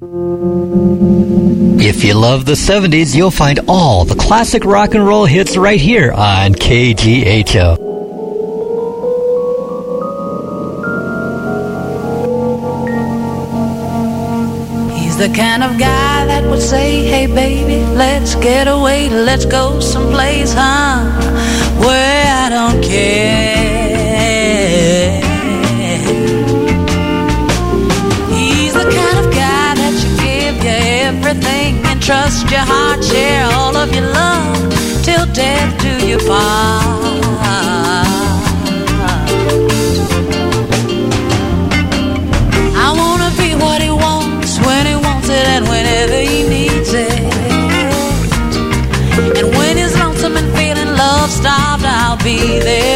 If you love the 70s, you'll find all the classic rock and roll hits right here on KGHO. He's the kind of guy that would say, hey baby, let's get away, let's go someplace, huh? Where trust your heart, share all of your love till death do you part. I wanna be what he wants when he wants it and whenever he needs it. And when he's lonesome and feeling love starved, I'll be there.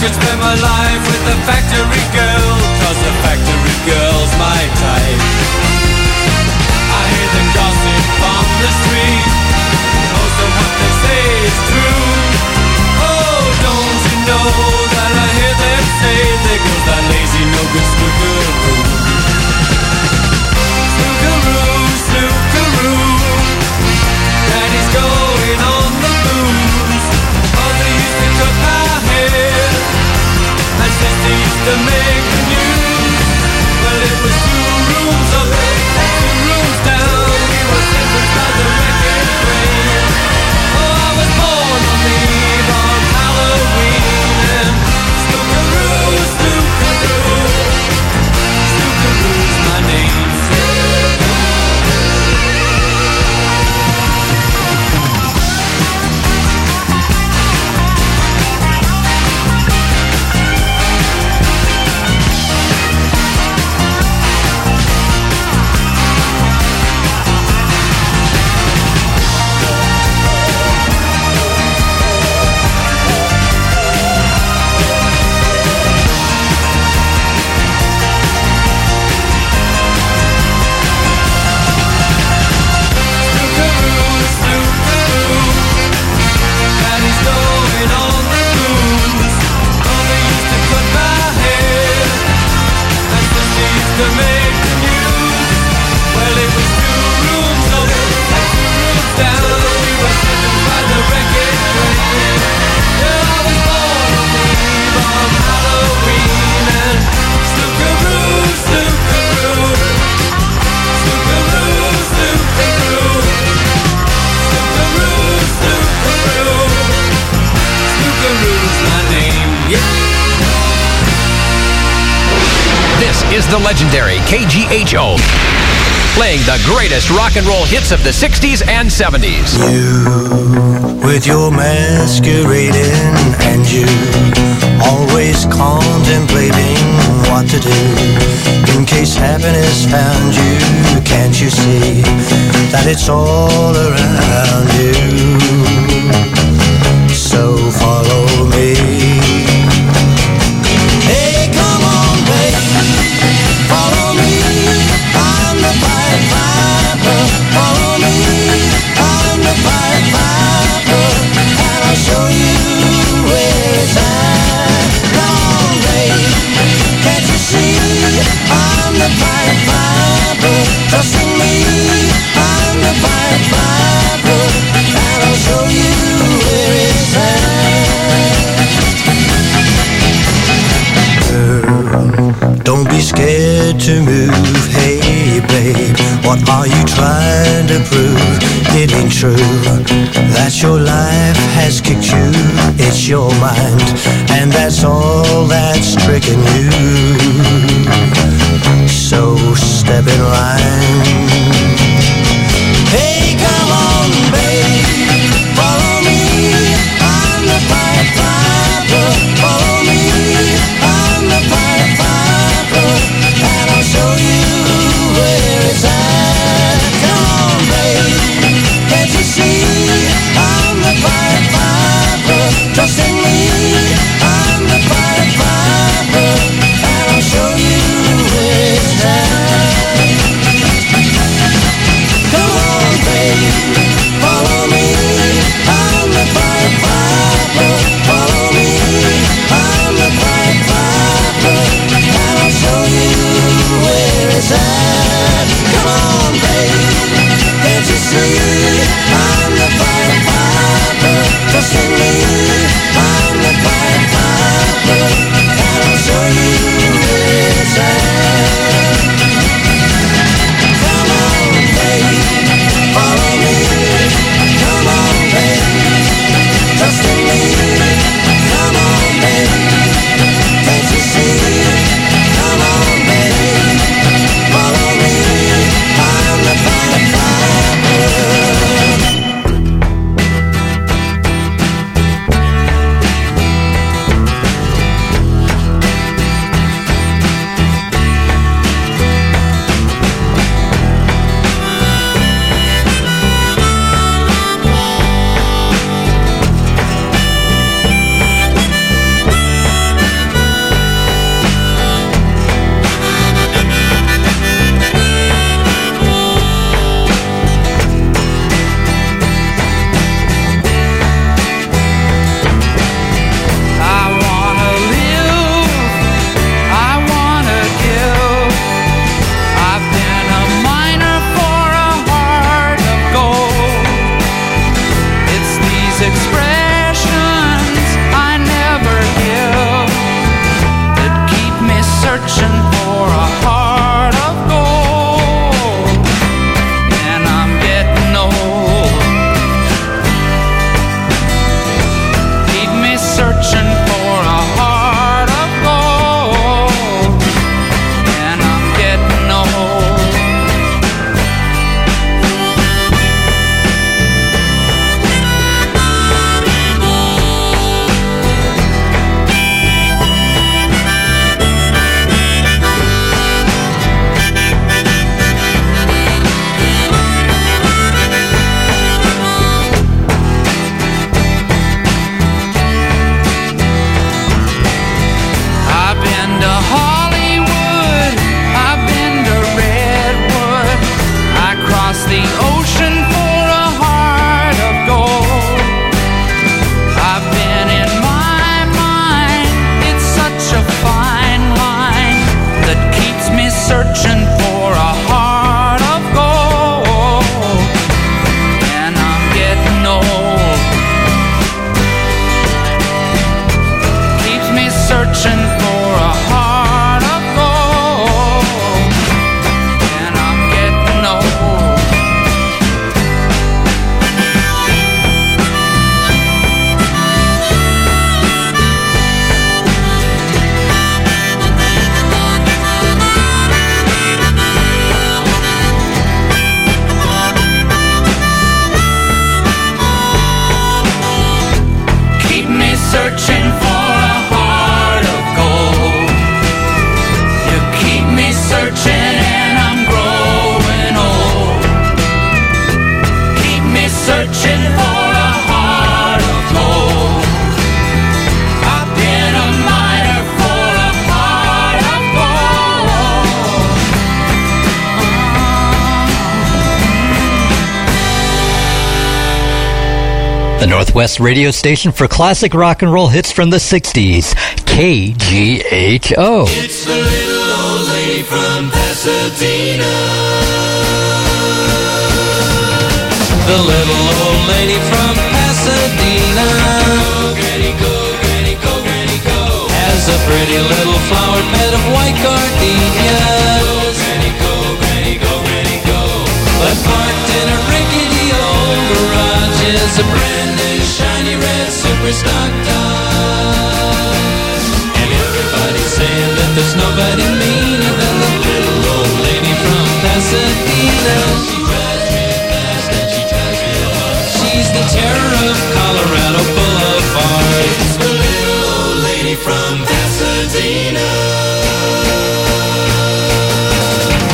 just spend my life with a factory girl. the man legendary KGHO, playing the greatest rock and roll hits of the 60s and 70s. You, with your masquerading, and you, always contemplating what to do. In case happiness found you, can't you see that it's all around you? So follow me. true that your life has kicked you. It's your mind, and that's all that's tricking you. So step in line. Hey, come. Northwest radio station for classic rock and roll hits from the 60s, KGHO. It's the little old lady from Pasadena. The little old lady from Pasadena. Go, Granny, go, Granny, go, Granny, go. Has a pretty little flower bed of white gardenias. Granny, go, Granny, go, Granny, go. But parked in a rickety old garage is a brand stock Dodge. And everybody's saying that there's nobody meaner than the little old lady from Pasadena. She drives real fast and she drives real hard. She's the terror of Colorado Boulevard. It's the little old lady from Pasadena.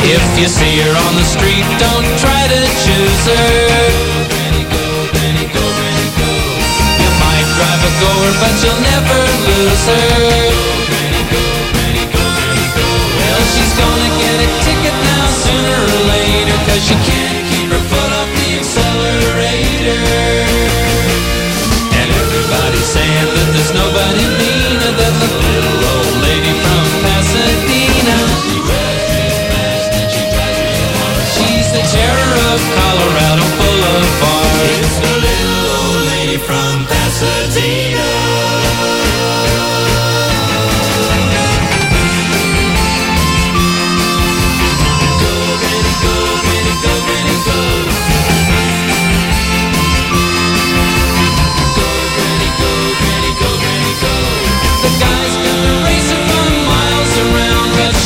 If you see her on the street, don't try to choose her. Drive a goer, but you'll never lose her. Well, she's gonna get a ticket now sooner or later, cause she can't keep her foot off the accelerator. And everybody's saying that there's nobody meaner than the little old lady from Pasadena. She's the terror of Colorado Boulevard.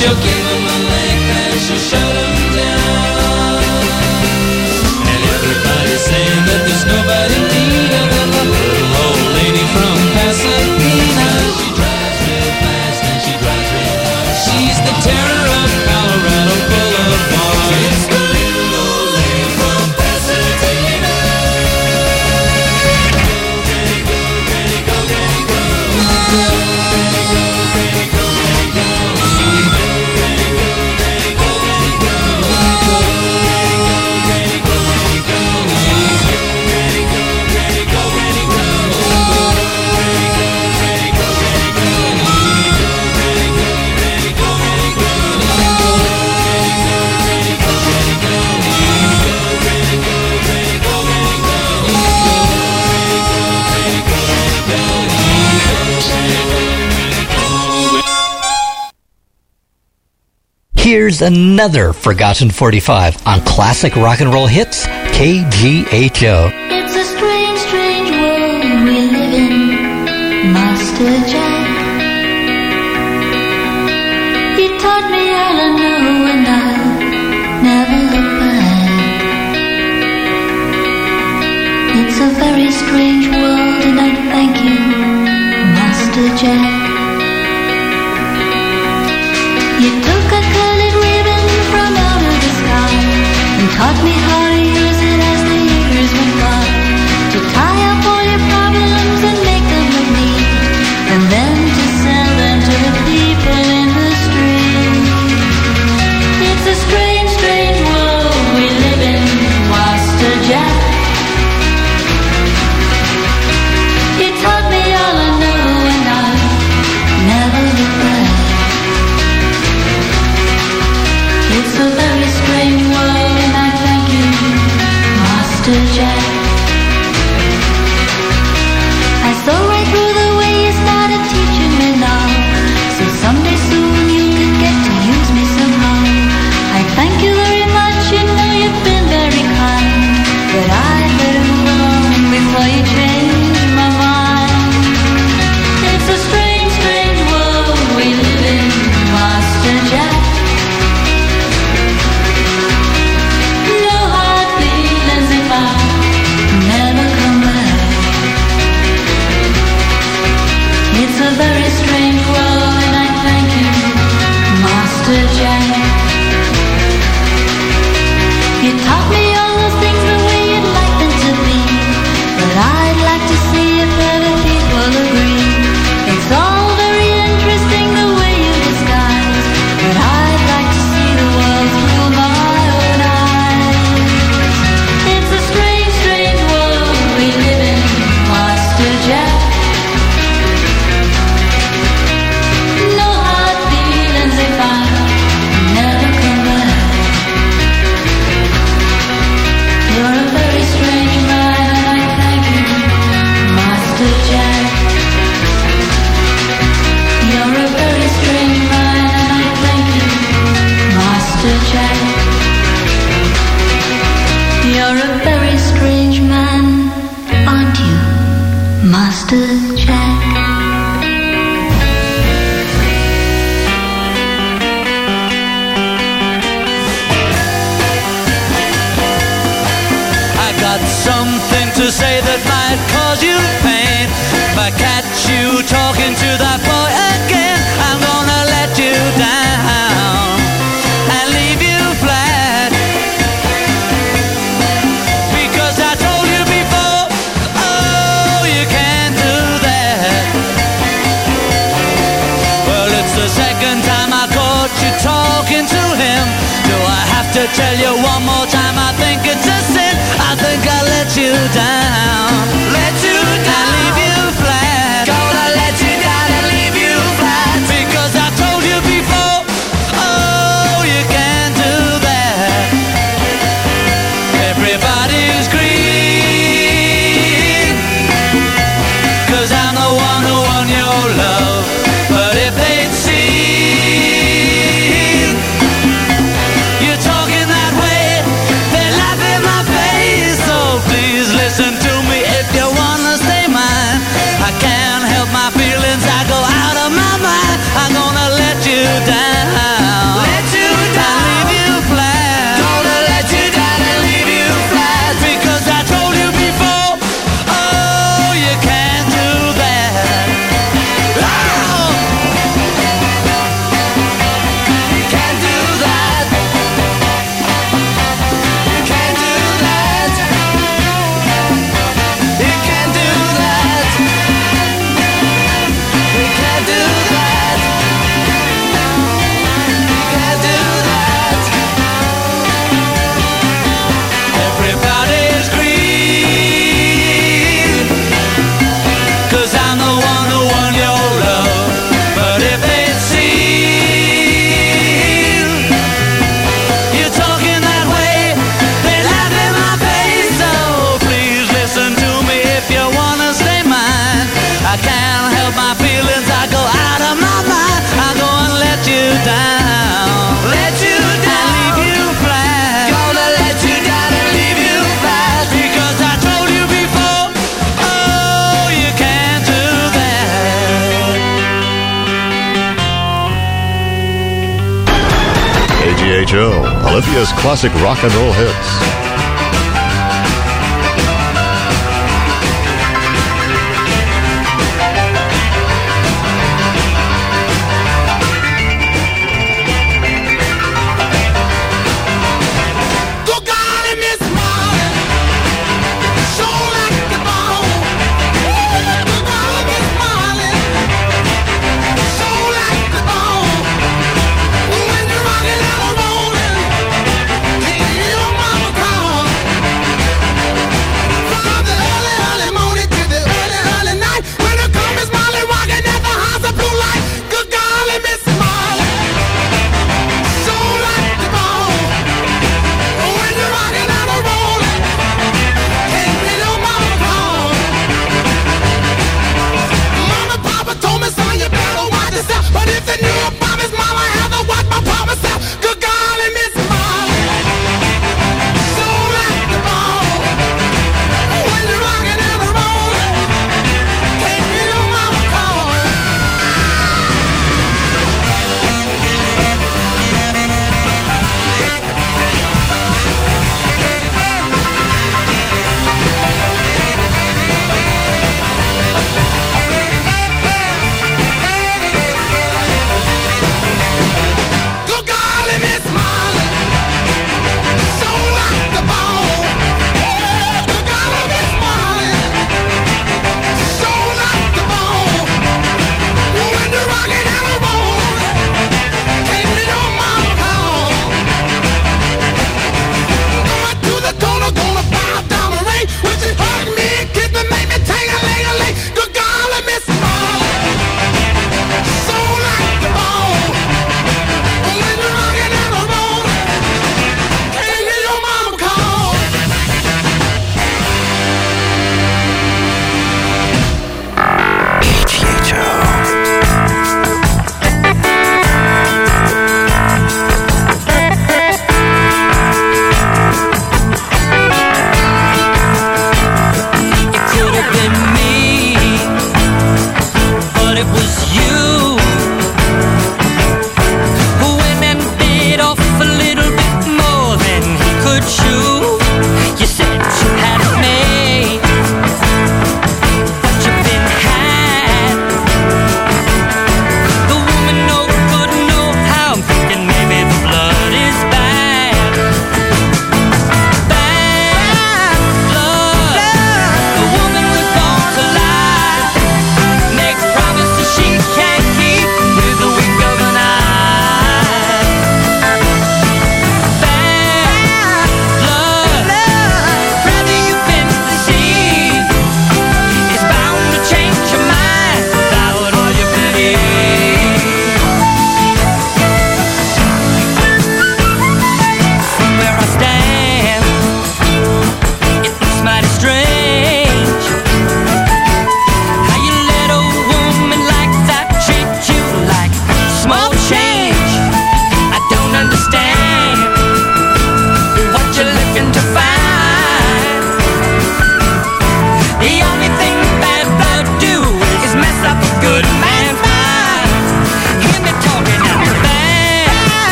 Around, but Here's another forgotten 45 on classic rock and roll hits, KGHO. And taught me classic rock and roll hits.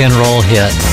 Rock and Roll Hits.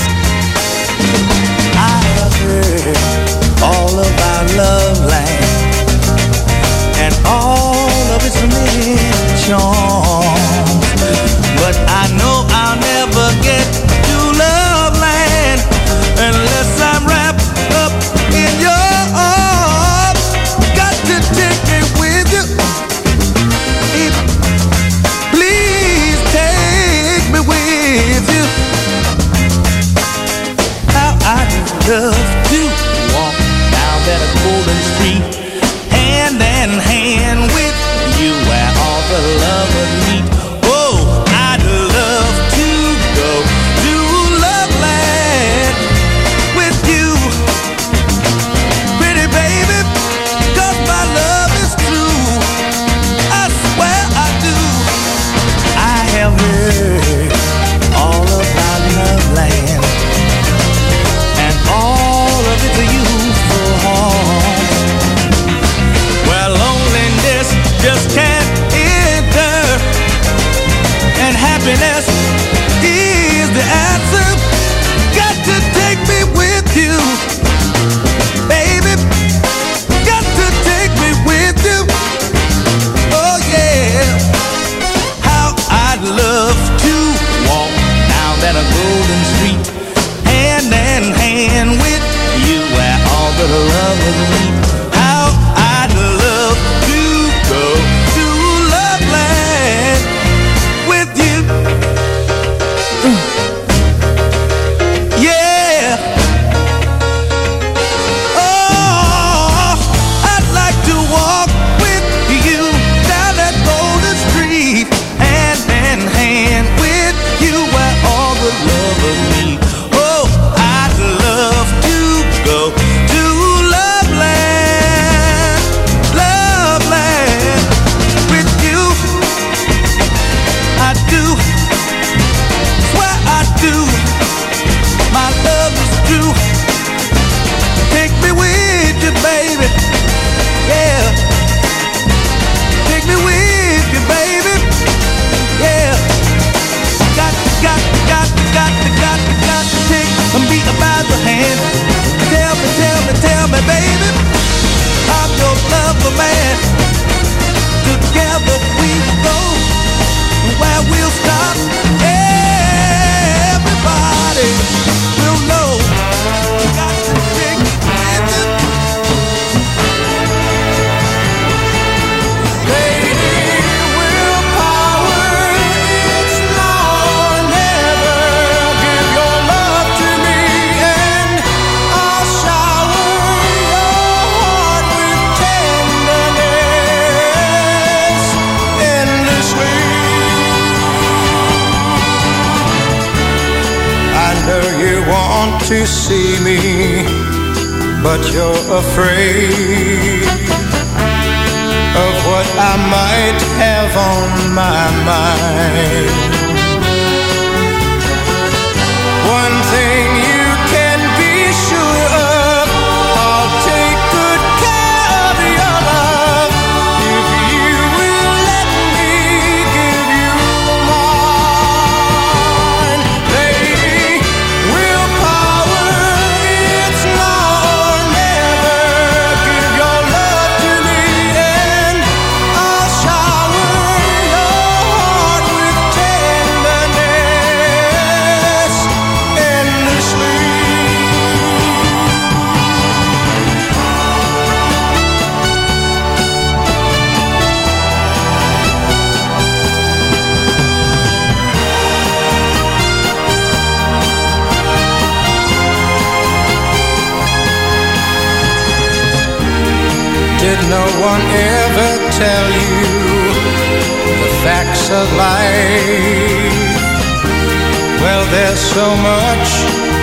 So much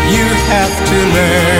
you have to learn.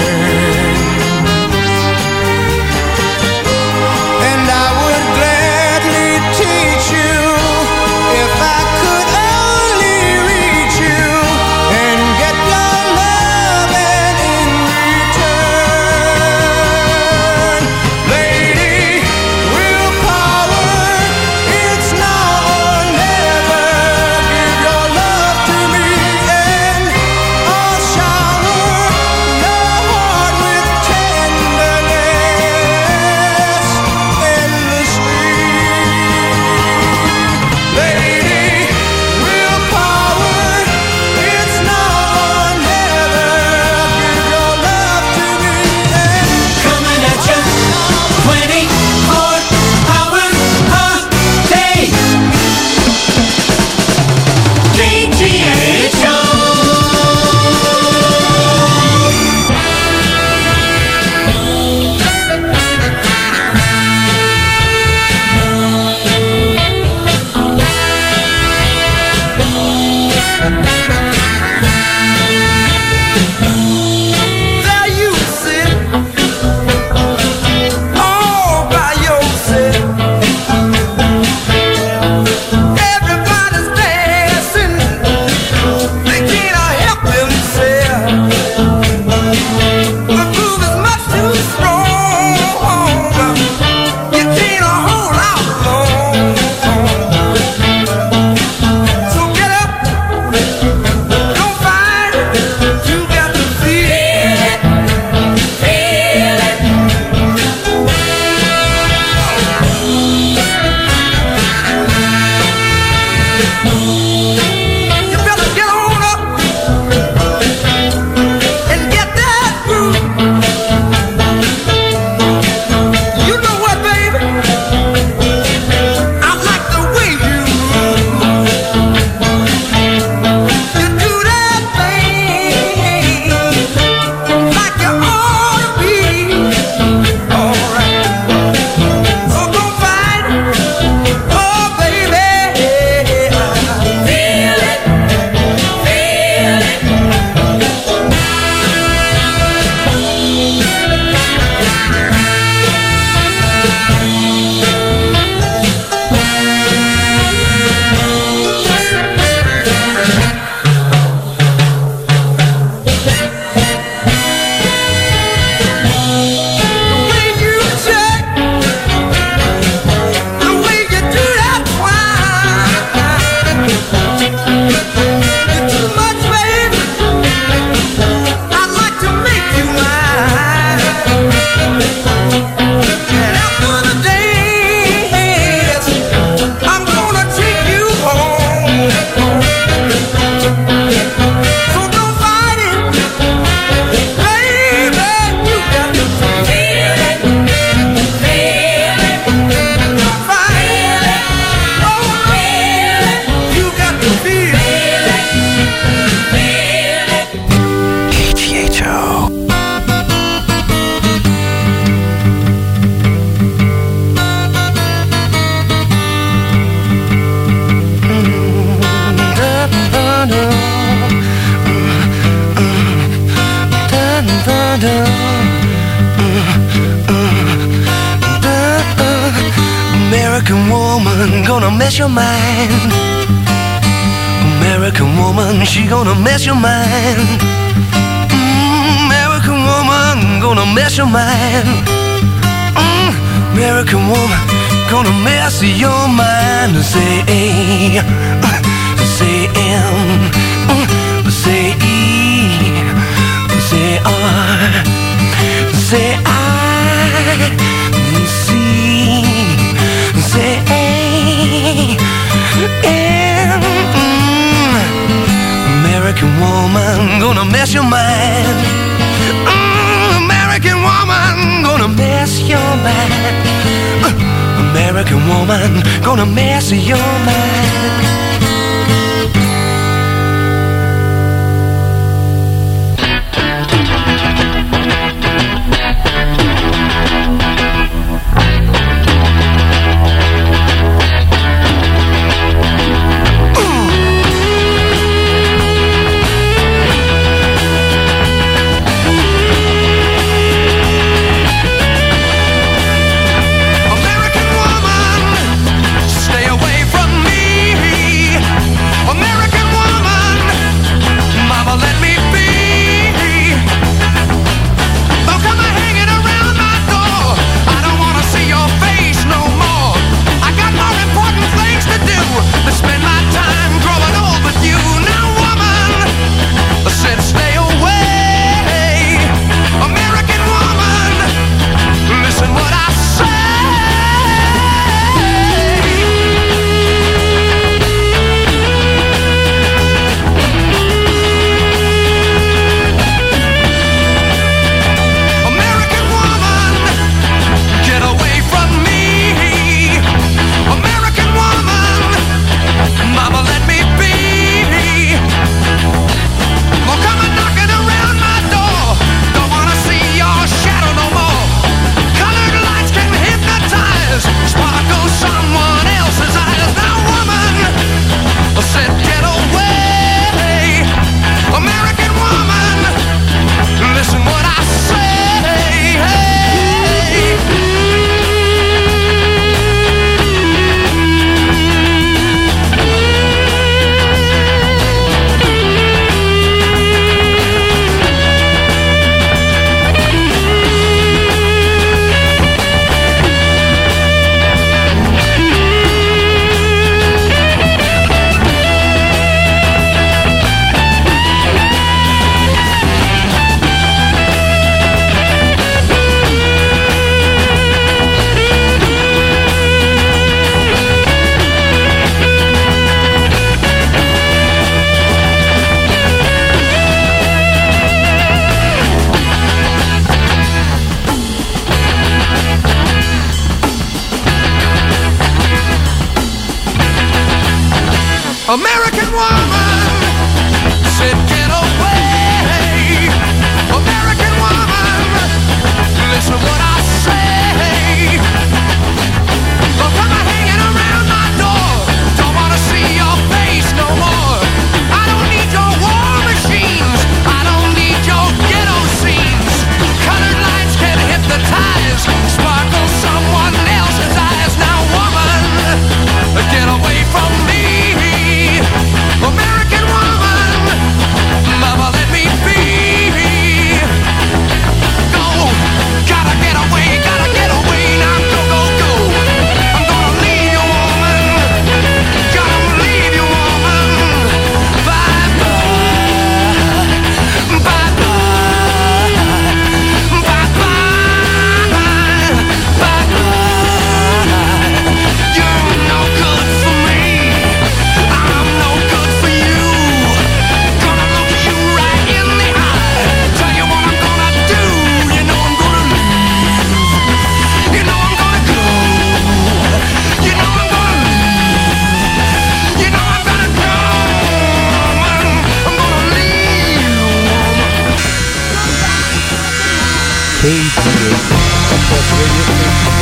Come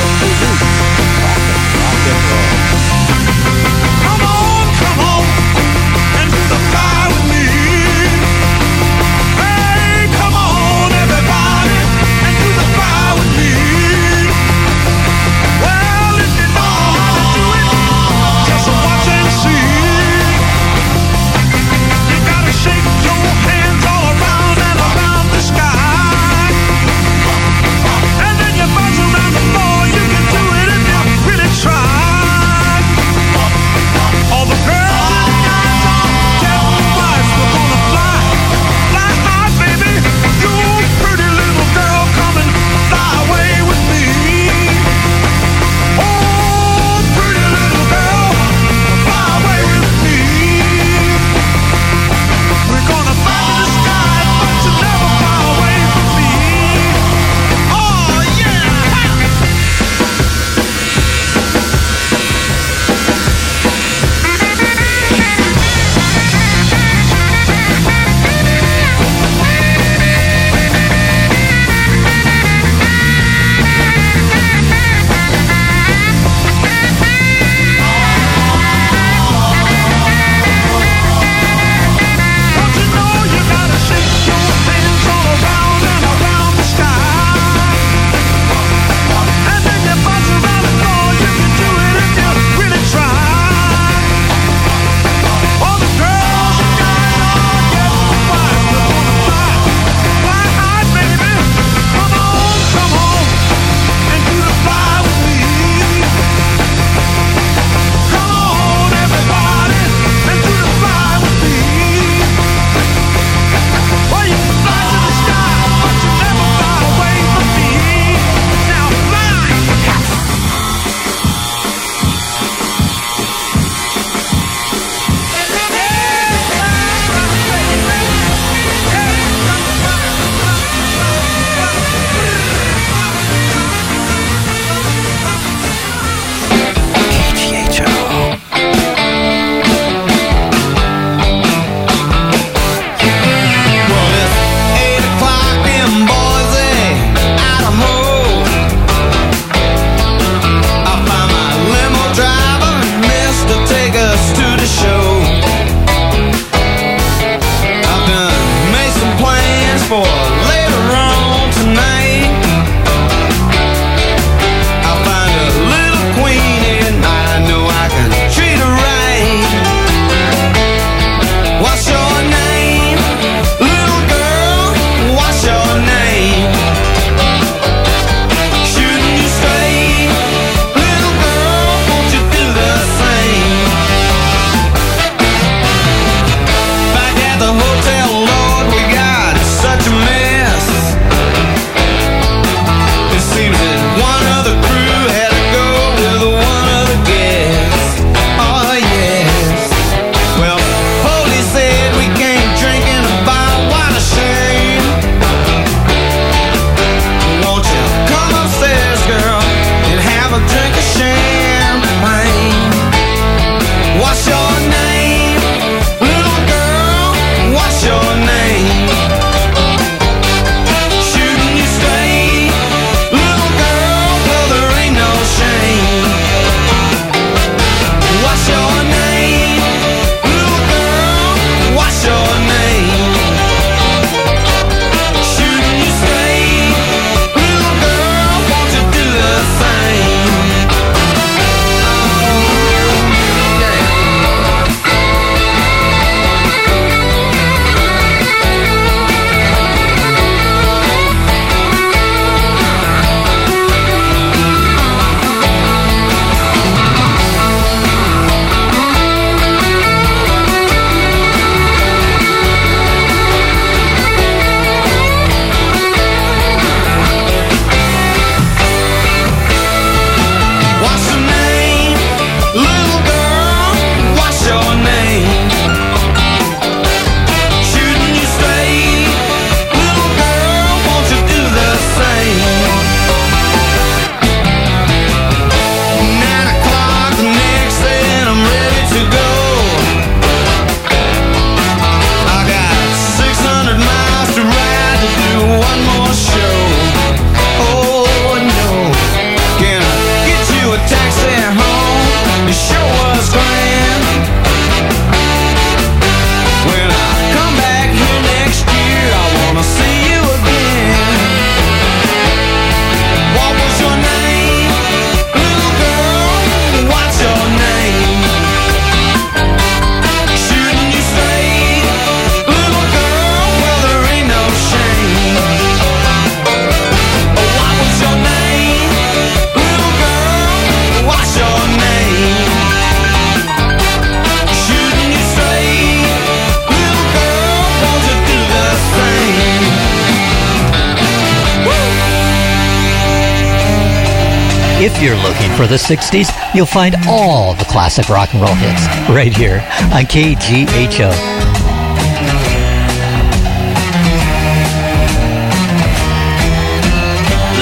you're looking for the 60s, you'll find all the classic rock and roll hits right here on KGHO.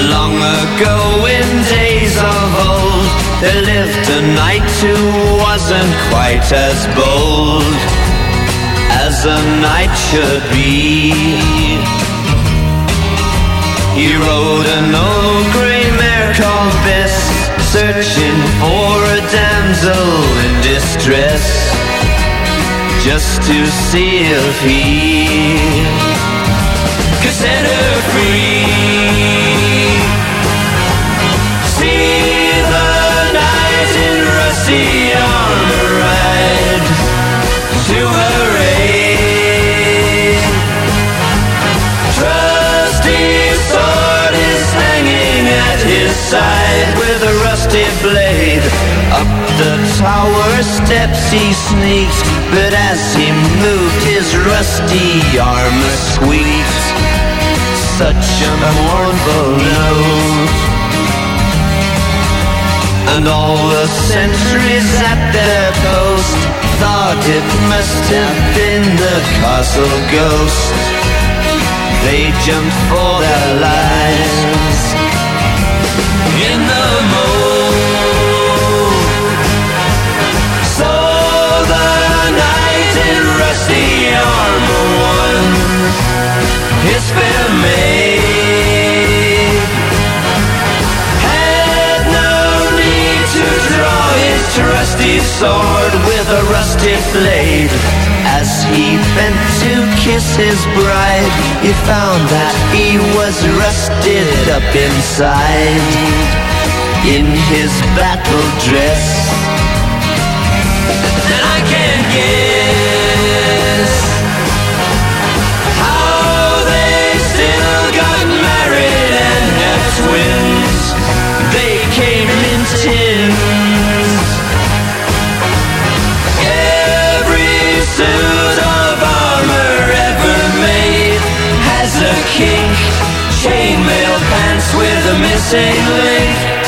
Long ago in days of old, there lived a knight who wasn't quite as bold as a knight should be. He rode an old mare called Bess, searching for a damsel in distress, just to see if he could set her free. His side with a rusty blade. Up the tower steps he sneaked, but as he moved, his rusty armor squeaked. Such a mournful note. And all the sentries at their post thought it must have been the castle ghost. They jumped for their lives sword with a rusty blade. As he bent to kiss his bride, he found that he was rusted up inside in his battle dress. And I can't guess how they still got married and had twins. They came in tins. A kink. Chainmail pants with a missing link.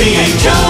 She ain't Joe.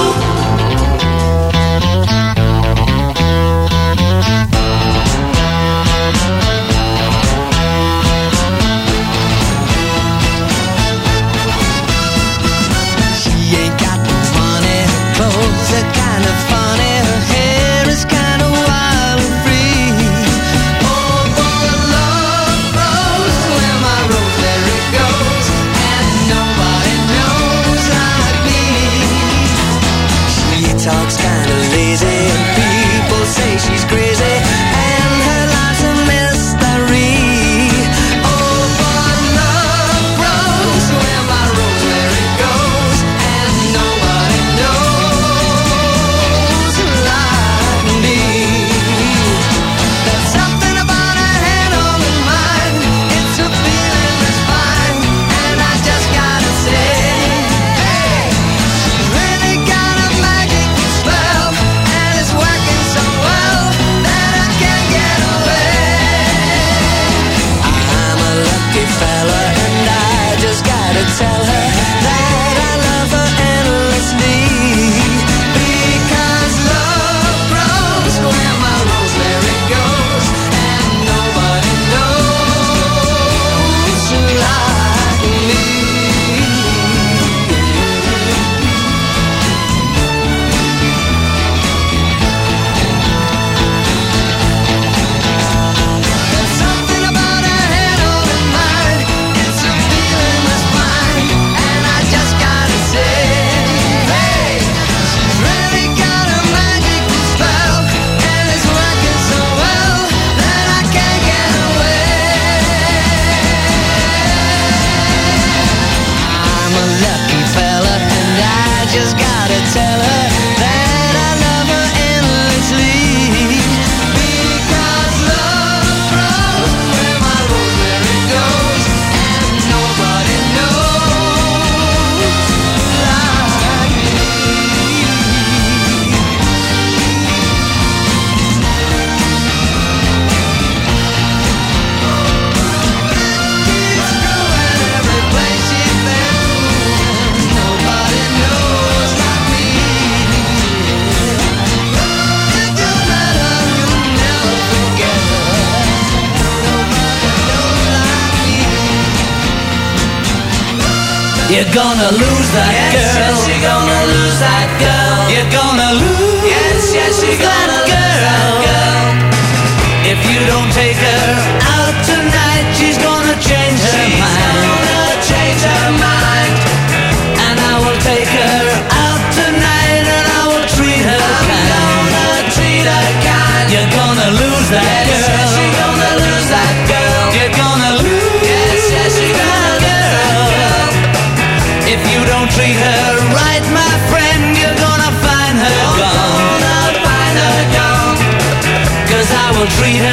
Gonna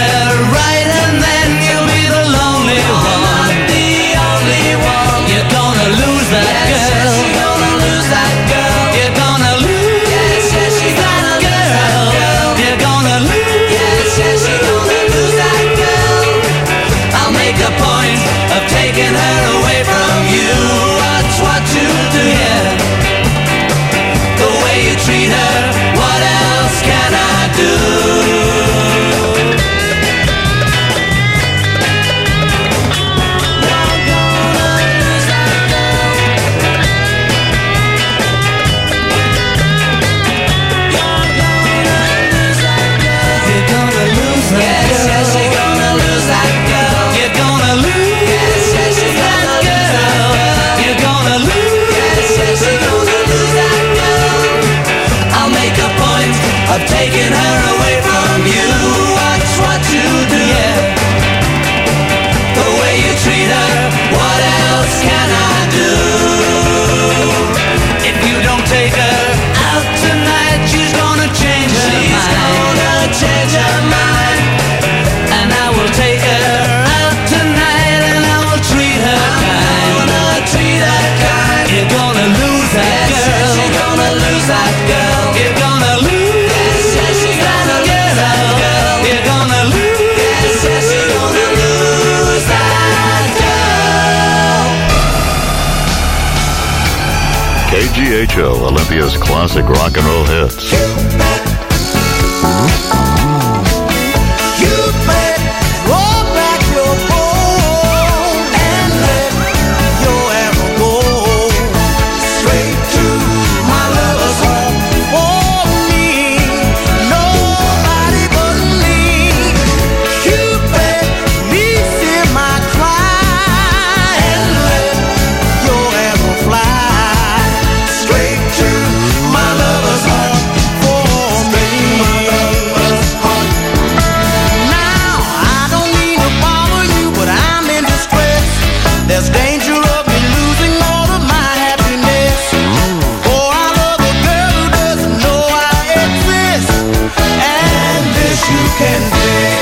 Show, Olympia's classic rock and roll hits. you can dance.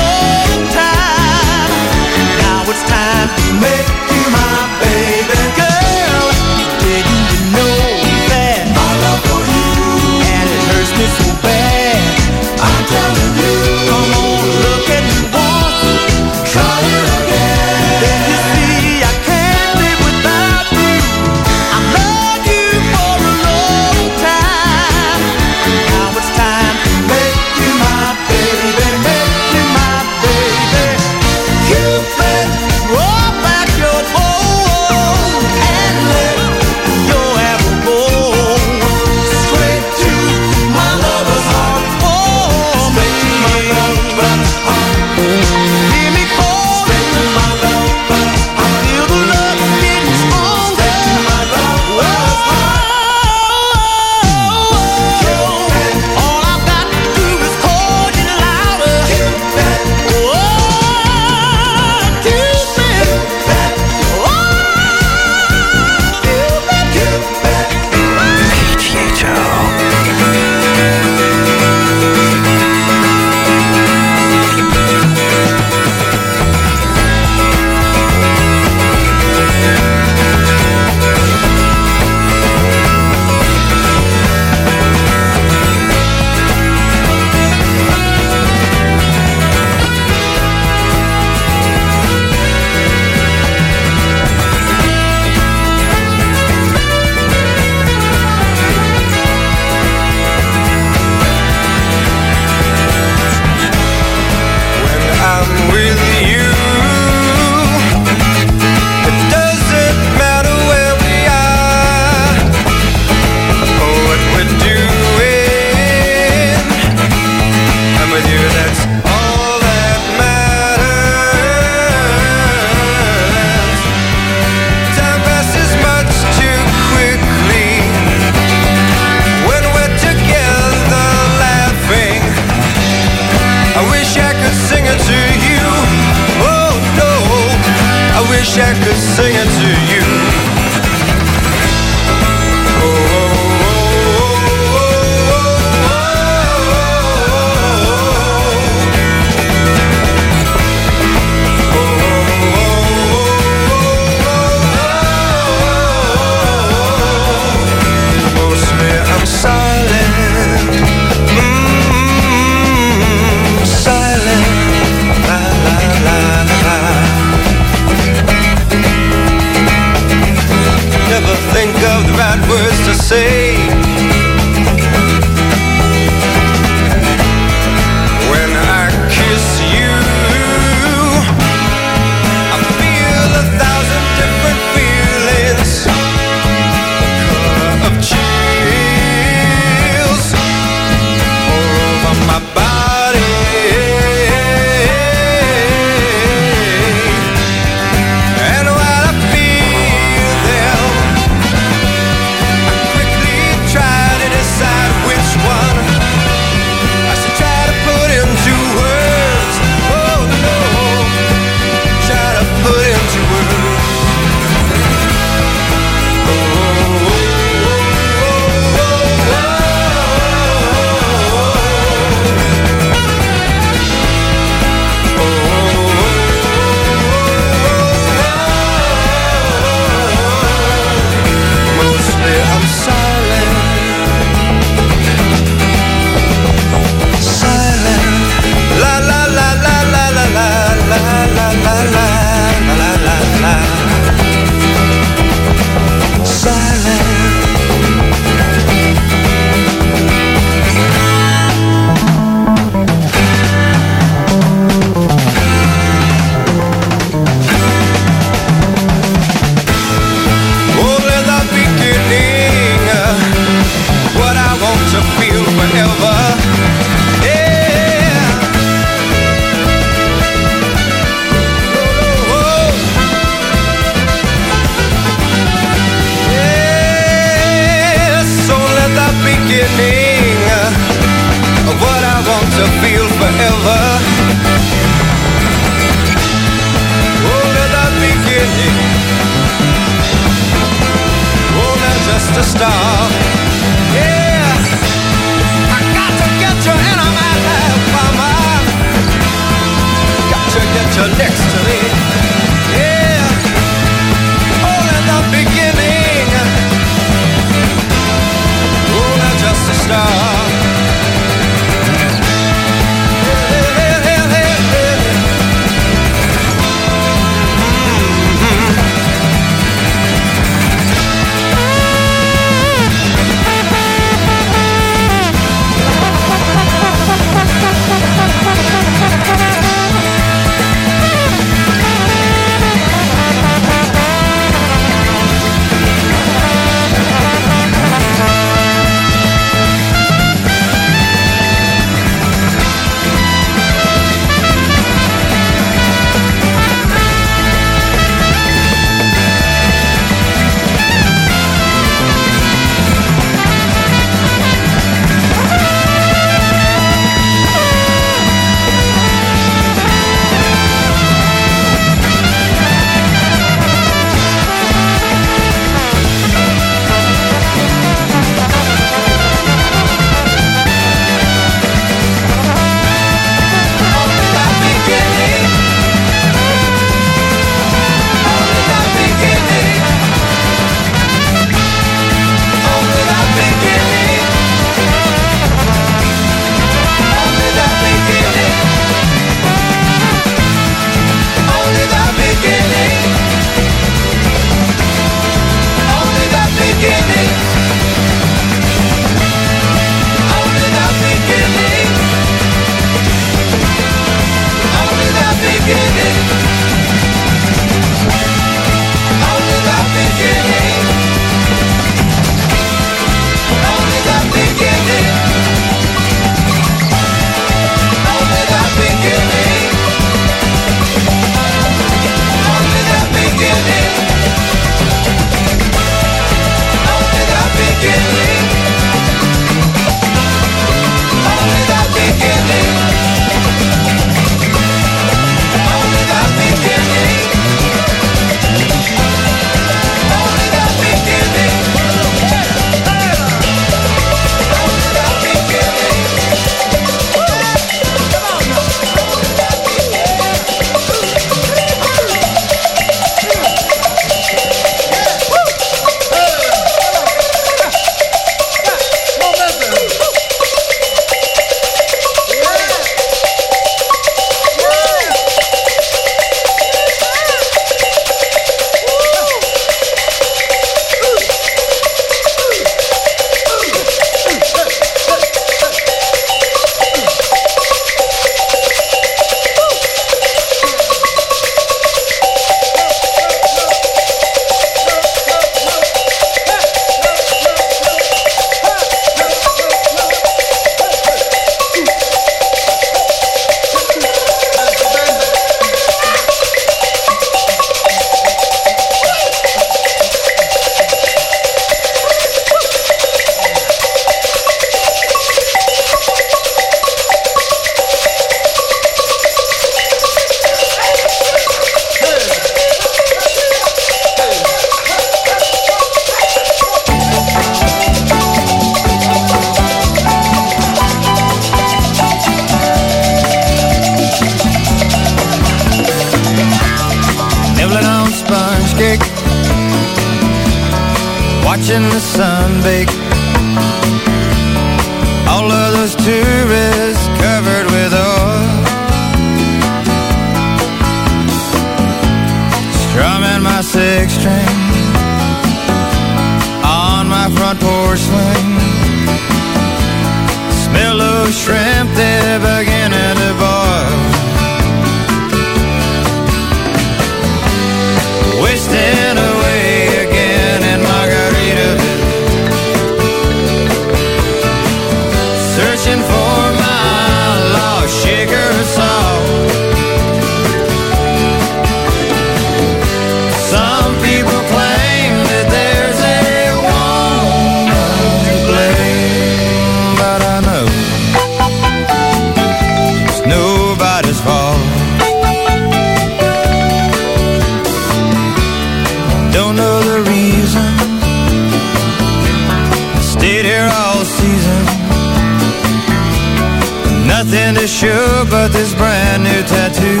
Nothing to show but this brand new tattoo.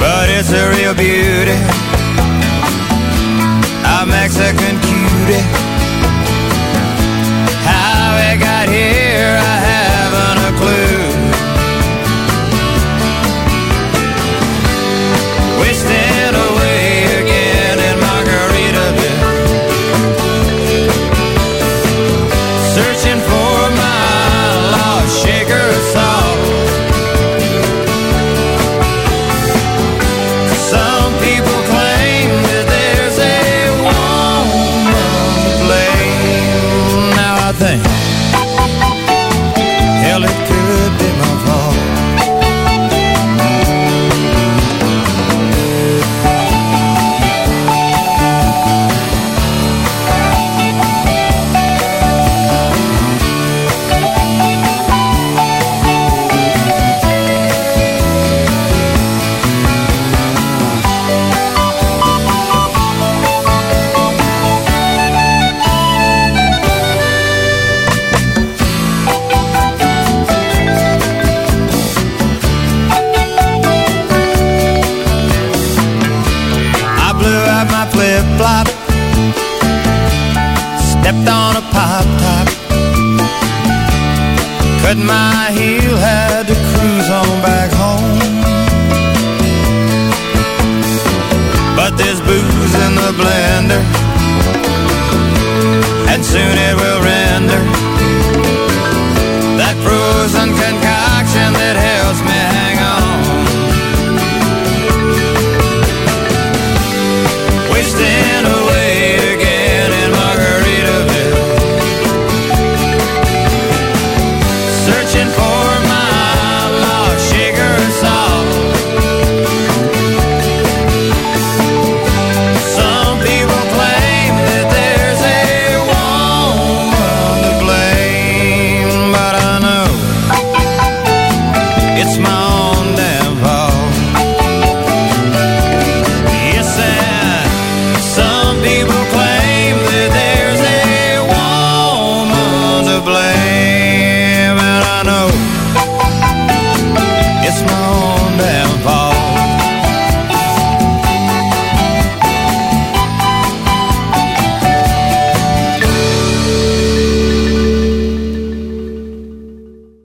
But it's a real beauty. A Mexican